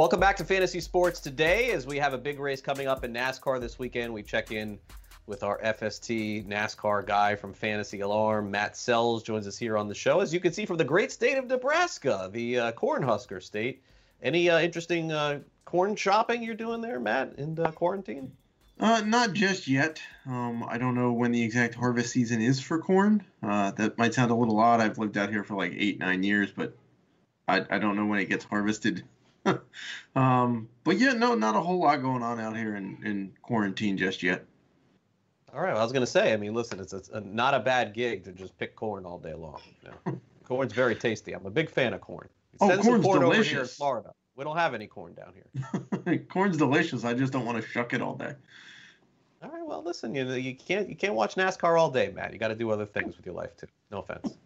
Welcome back to Fantasy Sports today as we have a big race coming up in NASCAR this weekend. We check in with our FST NASCAR guy from Fantasy Alarm. Matt Selz joins us here on the show. As you can see from the great state of Nebraska, the uh, Cornhusker state. Any uh, interesting uh, corn shopping you're doing there, Matt, in uh, quarantine? Uh, not just yet. Um, I don't know when the exact harvest season is for corn. Uh, that might sound a little odd. I've lived out here for like eight, nine years, but I, I don't know when it gets harvested. (laughs) um, but yeah, no, not a whole lot going on out here in, in quarantine just yet. All right. Well, I was going to say, I mean, listen, it's, a, not a bad gig to just pick corn all day long. You know? (laughs) Corn's very tasty. I'm a big fan of corn. Oh, corn's corn delicious. over here in Florida. We don't have any corn down here. (laughs) corn's delicious. I just don't want to shuck it all day. All right. Well, listen, you know, you can't you can't watch NASCAR all day, Matt. You got to do other things with your life too. No offense.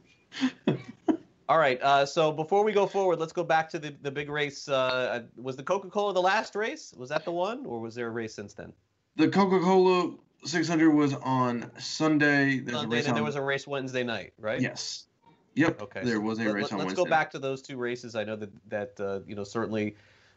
All right. Uh, so before we go forward, let's go back to the the big race. Uh, was the Coca Cola the last race? Was that the one, or was there a race since then? The Coca Cola 600 was on Sunday. There's Sunday, and on... there was a race Wednesday night, right? Yes. Yep. Okay. There was a race let, on let's Wednesday. go back to those two races. I know that that uh, you know certainly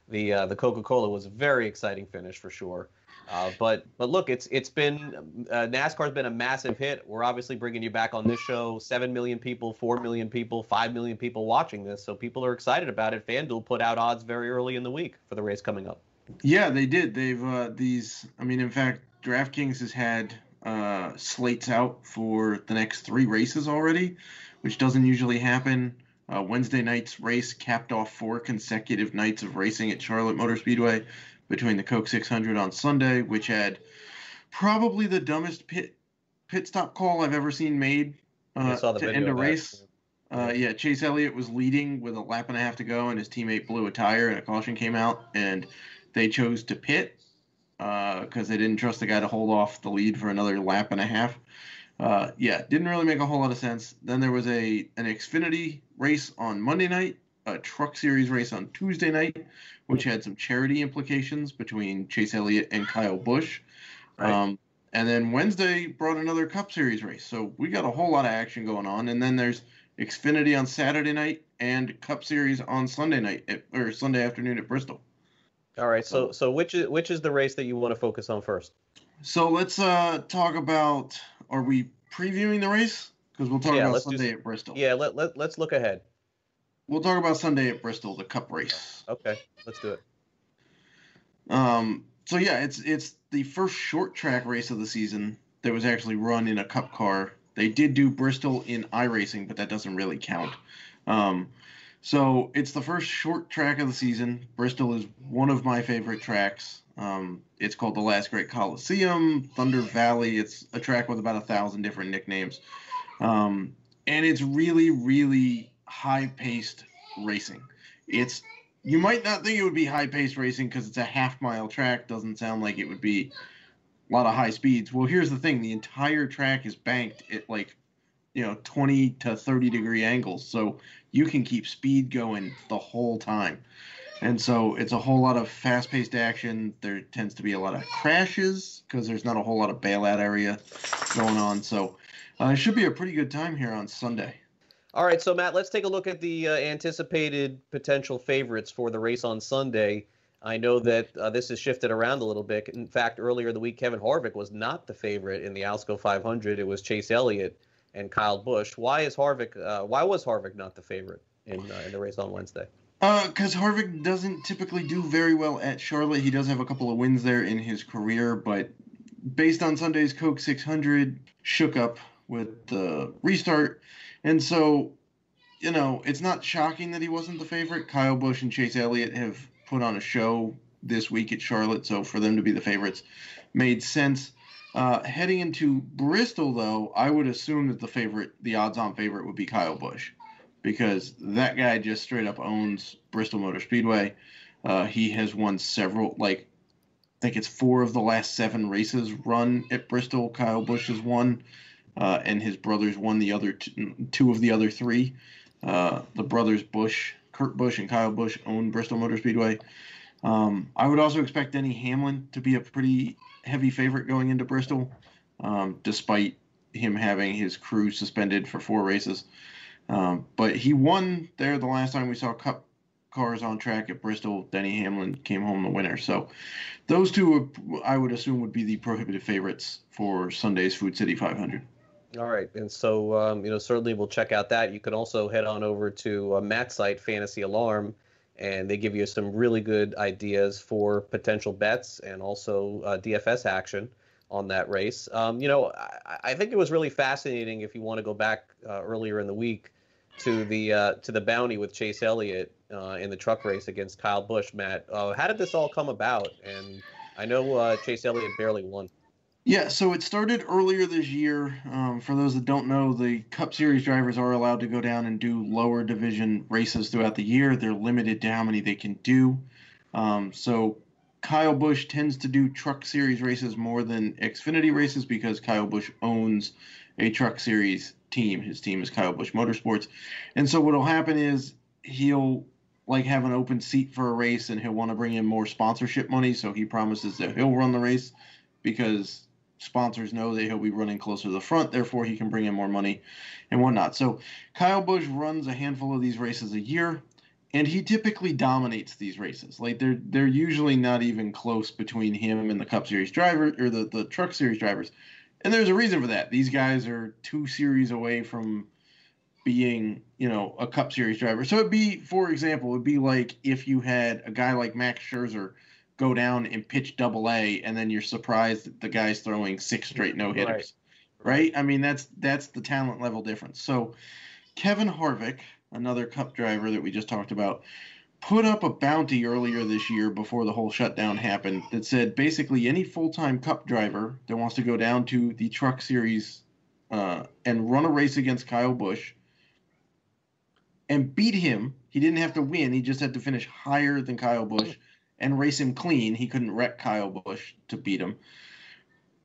the uh, the Coca Cola was a very exciting finish for sure. Uh, but but look, it's it's been uh, NASCAR's been a massive hit. We're obviously bringing you back on this show. Seven million people, four million people, five million people watching this, so people are excited about it. FanDuel put out odds very early in the week for the race coming up. Yeah, they did. They've uh, these. I mean, in fact, DraftKings has had uh, slates out for the next three races already, which doesn't usually happen. Uh, Wednesday night's race capped off four consecutive nights of racing at Charlotte Motor Speedway between the Coke 600 on Sunday, which had probably the dumbest pit pit stop call I've ever seen made uh, to end a race. Uh, yeah, Chase Elliott was leading with a lap and a half to go, and his teammate blew a tire, and a caution came out, and they chose to pit because uh, they didn't trust the guy to hold off the lead for another lap and a half. Uh, yeah, didn't really make a whole lot of sense. Then there was a an Xfinity race on Monday night, a Truck Series race on Tuesday night, which had some charity implications between Chase Elliott and Kyle Busch. Right. Um, and then Wednesday brought another Cup Series race. So we got a whole lot of action going on. And then there's Xfinity on Saturday night and Cup Series on Sunday night at, or Sunday afternoon at Bristol. All right. So so which is which is the race that you want to focus on first? So let's uh, talk about. Are we previewing the race? Because we'll talk yeah, about Sunday at Bristol. Yeah. Let let let's look ahead. We'll talk about Sunday at Bristol, the Cup race. Okay, let's do it. Um. So yeah, it's it's the first short track race of the season that was actually run in a Cup car. They did do Bristol in iRacing, but that doesn't really count. Um, so it's the first short track of the season. Bristol is one of my favorite tracks. Um, it's called the Last Great Coliseum, Thunder Valley. It's a track with about a thousand different nicknames, um, and it's really, really high-paced racing. It's you might not think it would be high-paced racing because it's a half-mile track. Doesn't sound like it would be a lot of high speeds. Well, here's the thing: the entire track is banked at like you know 20 to 30 degree angles, so you can keep speed going the whole time. And so it's a whole lot of fast paced action. There tends to be a lot of crashes because there's not a whole lot of bailout area going on. So uh, it should be a pretty good time here on Sunday. All right, so Matt, let's take a look at the uh, anticipated potential favorites for the race on Sunday. I know that uh, this has shifted around a little bit. In fact, earlier the week, Kevin Harvick was not the favorite in the Alsco 500. It was Chase Elliott and Kyle Busch. Why is Harvick? Uh, why was Harvick not the favorite in uh, in the race on Wednesday? Because uh, Harvick doesn't typically do very well at Charlotte. He does have a couple of wins there in his career, but based on Sunday's Coke 600, shook up with the restart. And so, you know, it's not shocking that he wasn't the favorite. Kyle Busch and Chase Elliott have put on a show this week at Charlotte, so for them to be the favorites made sense. Uh, heading into Bristol, though, I would assume that the favorite, the odds-on favorite, would be Kyle Busch because that guy just straight up owns Bristol Motor Speedway. Uh, he has won several, like, I think it's four of the last seven races run at Bristol. Kyle Busch has won, uh, and his brothers won the other t- two of the other three. Uh, the brothers Busch, Kurt Busch, and Kyle Busch own Bristol Motor Speedway. Um, I would also expect Denny Hamlin to be a pretty heavy favorite going into Bristol, um, despite him having his crew suspended for four races. Um, but he won there the last time we saw Cup cars on track at Bristol. Denny Hamlin came home the winner. So those two, I would assume, would be the prohibitive favorites for Sunday's Food City 500. All right, and so um, you know certainly we'll check out that. You can also head on over to uh, Matt's site, Fantasy Alarm, and they give you some really good ideas for potential bets and also uh, DFS action on that race. Um, you know, I, I, think it was really fascinating. If you want to go back uh, earlier in the week to the uh, to the bounty with Chase Elliott uh, in the truck race against Kyle Busch, Matt, uh, how did this all come about? And I know Chase Elliott barely won. Yeah, so it started earlier this year. Um, for those that don't know, the Cup Series drivers are allowed to go down and do lower division races throughout the year. They're limited to how many they can do. Um, so Kyle Busch tends to do Truck Series races more than Xfinity races because Kyle Busch owns a Truck Series team. His team is Kyle Busch Motorsports, and so what'll happen is he'll like have an open seat for a race, and he'll want to bring in more sponsorship money. So he promises that he'll run the race because sponsors know that he'll be running closer to the front, therefore he can bring in more money and whatnot. So Kyle Busch runs a handful of these races a year, and he typically dominates these races. Like they're they're usually not even close between him and the Cup Series driver or the, the Truck Series drivers. And there's a reason for that. These guys are two series away from being, you know, a Cup Series driver. So it'd be, for example, it'd be like if you had a guy like Max Scherzer – go down and pitch double A and then you're surprised that the guy's throwing six straight no hitters. Right. right. I mean that's that's the talent level difference. So Kevin Harvick, another cup driver that we just talked about, put up a bounty earlier this year before the whole shutdown happened that said basically any full-time cup driver that wants to go down to the truck series uh, and run a race against Kyle Busch and beat him. He didn't have to win. He just had to finish higher than Kyle Busch and race him clean, he couldn't wreck Kyle Busch to beat him,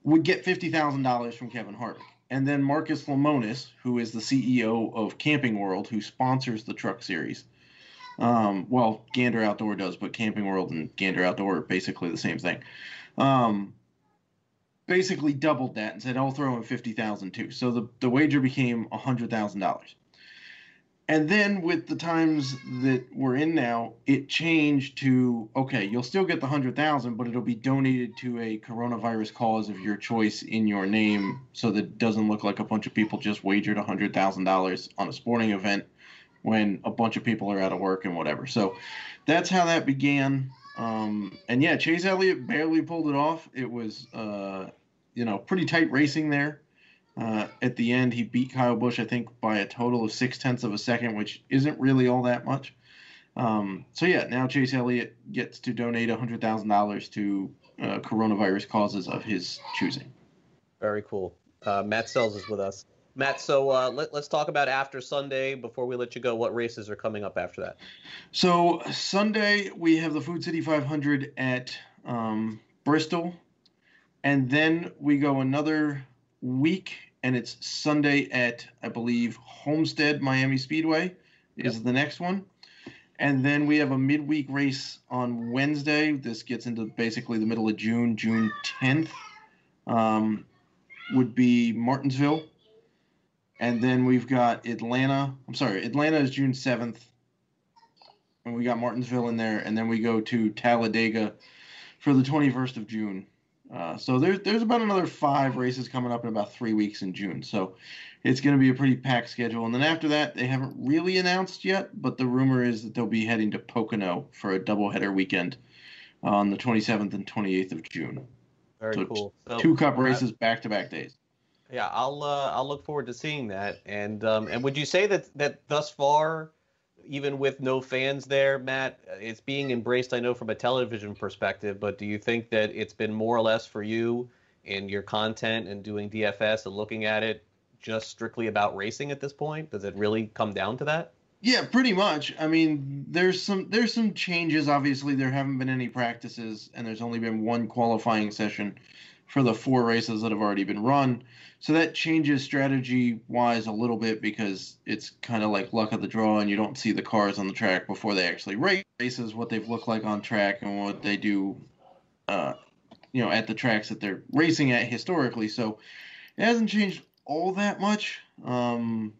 would get $50,000 from Kevin Harvick. And then Marcus Lemonis, who is the CEO of Camping World, who sponsors the truck series. Um, well, Gander Outdoor does, but Camping World and Gander Outdoor are basically the same thing. Um, basically doubled that and said, I'll throw in 50000 too. So the, the wager became $100,000. And then with the times that we're in now, it changed to okay, you'll still get the hundred thousand, but it'll be donated to a coronavirus cause of your choice in your name, so that it doesn't look like a bunch of people just wagered hundred thousand dollars on a sporting event when a bunch of people are out of work and whatever. So that's how that began. Um, and yeah, Chase Elliott barely pulled it off. It was uh, you know pretty tight racing there. Uh, at the end, he beat Kyle Busch, I think, by a total of six tenths of a second, which isn't really all that much. Um, so yeah, now Chase Elliott gets to donate hundred thousand dollars to uh, coronavirus causes of his choosing. Very cool. Uh, Matt Selz is with us. Matt, so uh, let, us talk about after Sunday before we let you go. What races are coming up after that? So Sunday we have the Food City 500 at um, Bristol, and then we go another week, and it's Sunday at I believe Homestead Miami Speedway is yep. the next one. And then we have a midweek race on Wednesday. This gets into basically the middle of June, June 10th. Um, would be Martinsville. And then we've got Atlanta. I'm sorry, Atlanta is June 7th. And we got Martinsville in there. And then we go to Talladega for the 21st of June. Uh, so there's there's about another five races coming up in about three weeks in June. So it's going to be a pretty packed schedule. And then after that, they haven't really announced yet, but the rumor is that they'll be heading to Pocono for a doubleheader weekend on the 27th and 28th of June. Very so cool. So, two cup races back to back days. Yeah, I'll uh, I'll look forward to seeing that. And um, and would you say that that thus far even with no fans there, Matt, it's being embraced, I know, from a television perspective, but do you think that it's been more or less for you in your content and doing DFS and looking at it just strictly about racing at this point? Does it really come down to that? Yeah, pretty much. I mean, there's some there's some changes. Obviously, there haven't been any practices, and there's only been one qualifying session for the four races that have already been run. So that changes strategy wise a little bit because it's kind of like luck of the draw, and you don't see the cars on the track before they actually race. Races what they've looked like on track and what they do, uh, you know, at the tracks that they're racing at historically. So it hasn't changed all that much. Um,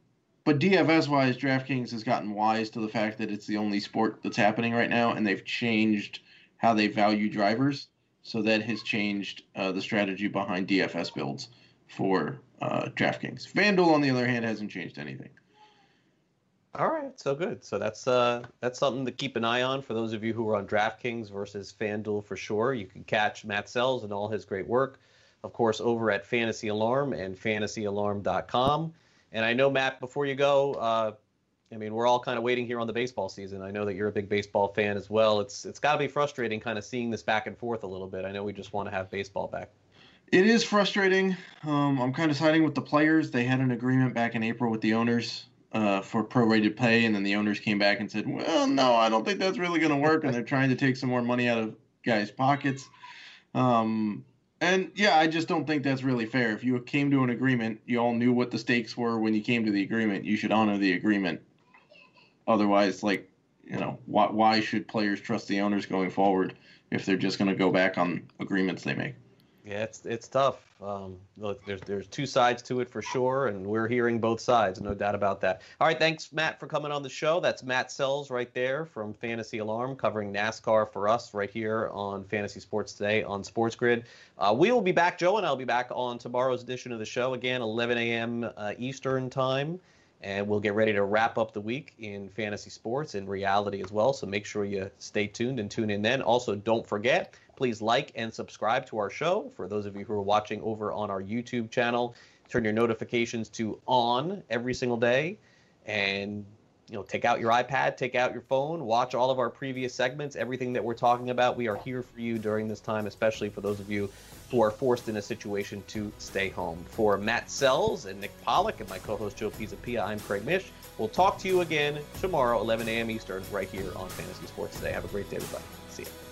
but DFS wise, DraftKings has gotten wise to the fact that it's the only sport that's happening right now, and they've changed how they value drivers. So that has changed uh, the strategy behind DFS builds for uh, DraftKings. FanDuel, on the other hand, hasn't changed anything. All right, so good. So that's uh that's something to keep an eye on for those of you who are on DraftKings versus FanDuel for sure. You can catch Matt Selz and all his great work, of course, over at Fantasy Alarm and FantasyAlarm.com. And I know Matt, before you go, uh, I mean, we're all kind of waiting here on the baseball season. I know that you're a big baseball fan as well. It's it's got to be frustrating, kind of seeing this back and forth a little bit. I know we just want to have baseball back. It is frustrating. Um, I'm kind of siding with the players. They had an agreement back in April with the owners uh, for prorated pay, and then the owners came back and said, "Well, no, I don't think that's really going to work," and they're trying to take some more money out of guys' pockets. Um, and yeah, I just don't think that's really fair. If you came to an agreement, you all knew what the stakes were when you came to the agreement. You should honor the agreement. Otherwise, like you know, why why should players trust the owners going forward if they're just going to go back on agreements they make? Yeah, it's it's tough. Um, look, there's there's two sides to it for sure, and we're hearing both sides, no doubt about that. All right, thanks Matt for coming on the show. That's Matt Selz right there from Fantasy Alarm, covering NASCAR for us right here on Fantasy Sports Today on Sports Grid. Uh, we will be back, Joe, and I'll be back on tomorrow's edition of the show again, 11 a.m. Uh, Eastern time and we'll get ready to wrap up the week in fantasy sports and reality as well. So make sure you stay tuned and tune in then. Also, don't forget, please like and subscribe to our show. For those of you who are watching over on our YouTube channel, turn your notifications to on every single day and you know, take out your iPad, take out your phone, watch all of our previous segments, everything that we're talking about. We are here for you during this time, especially for those of you who are forced in a situation to stay home. For Matt Selz and Nick Pollack and my co-host Joe Pisapia, I'm Craig Mish. We'll talk to you again tomorrow, 11 a.m. Eastern, right here on Fantasy Sports Today. Have a great day, everybody. See you.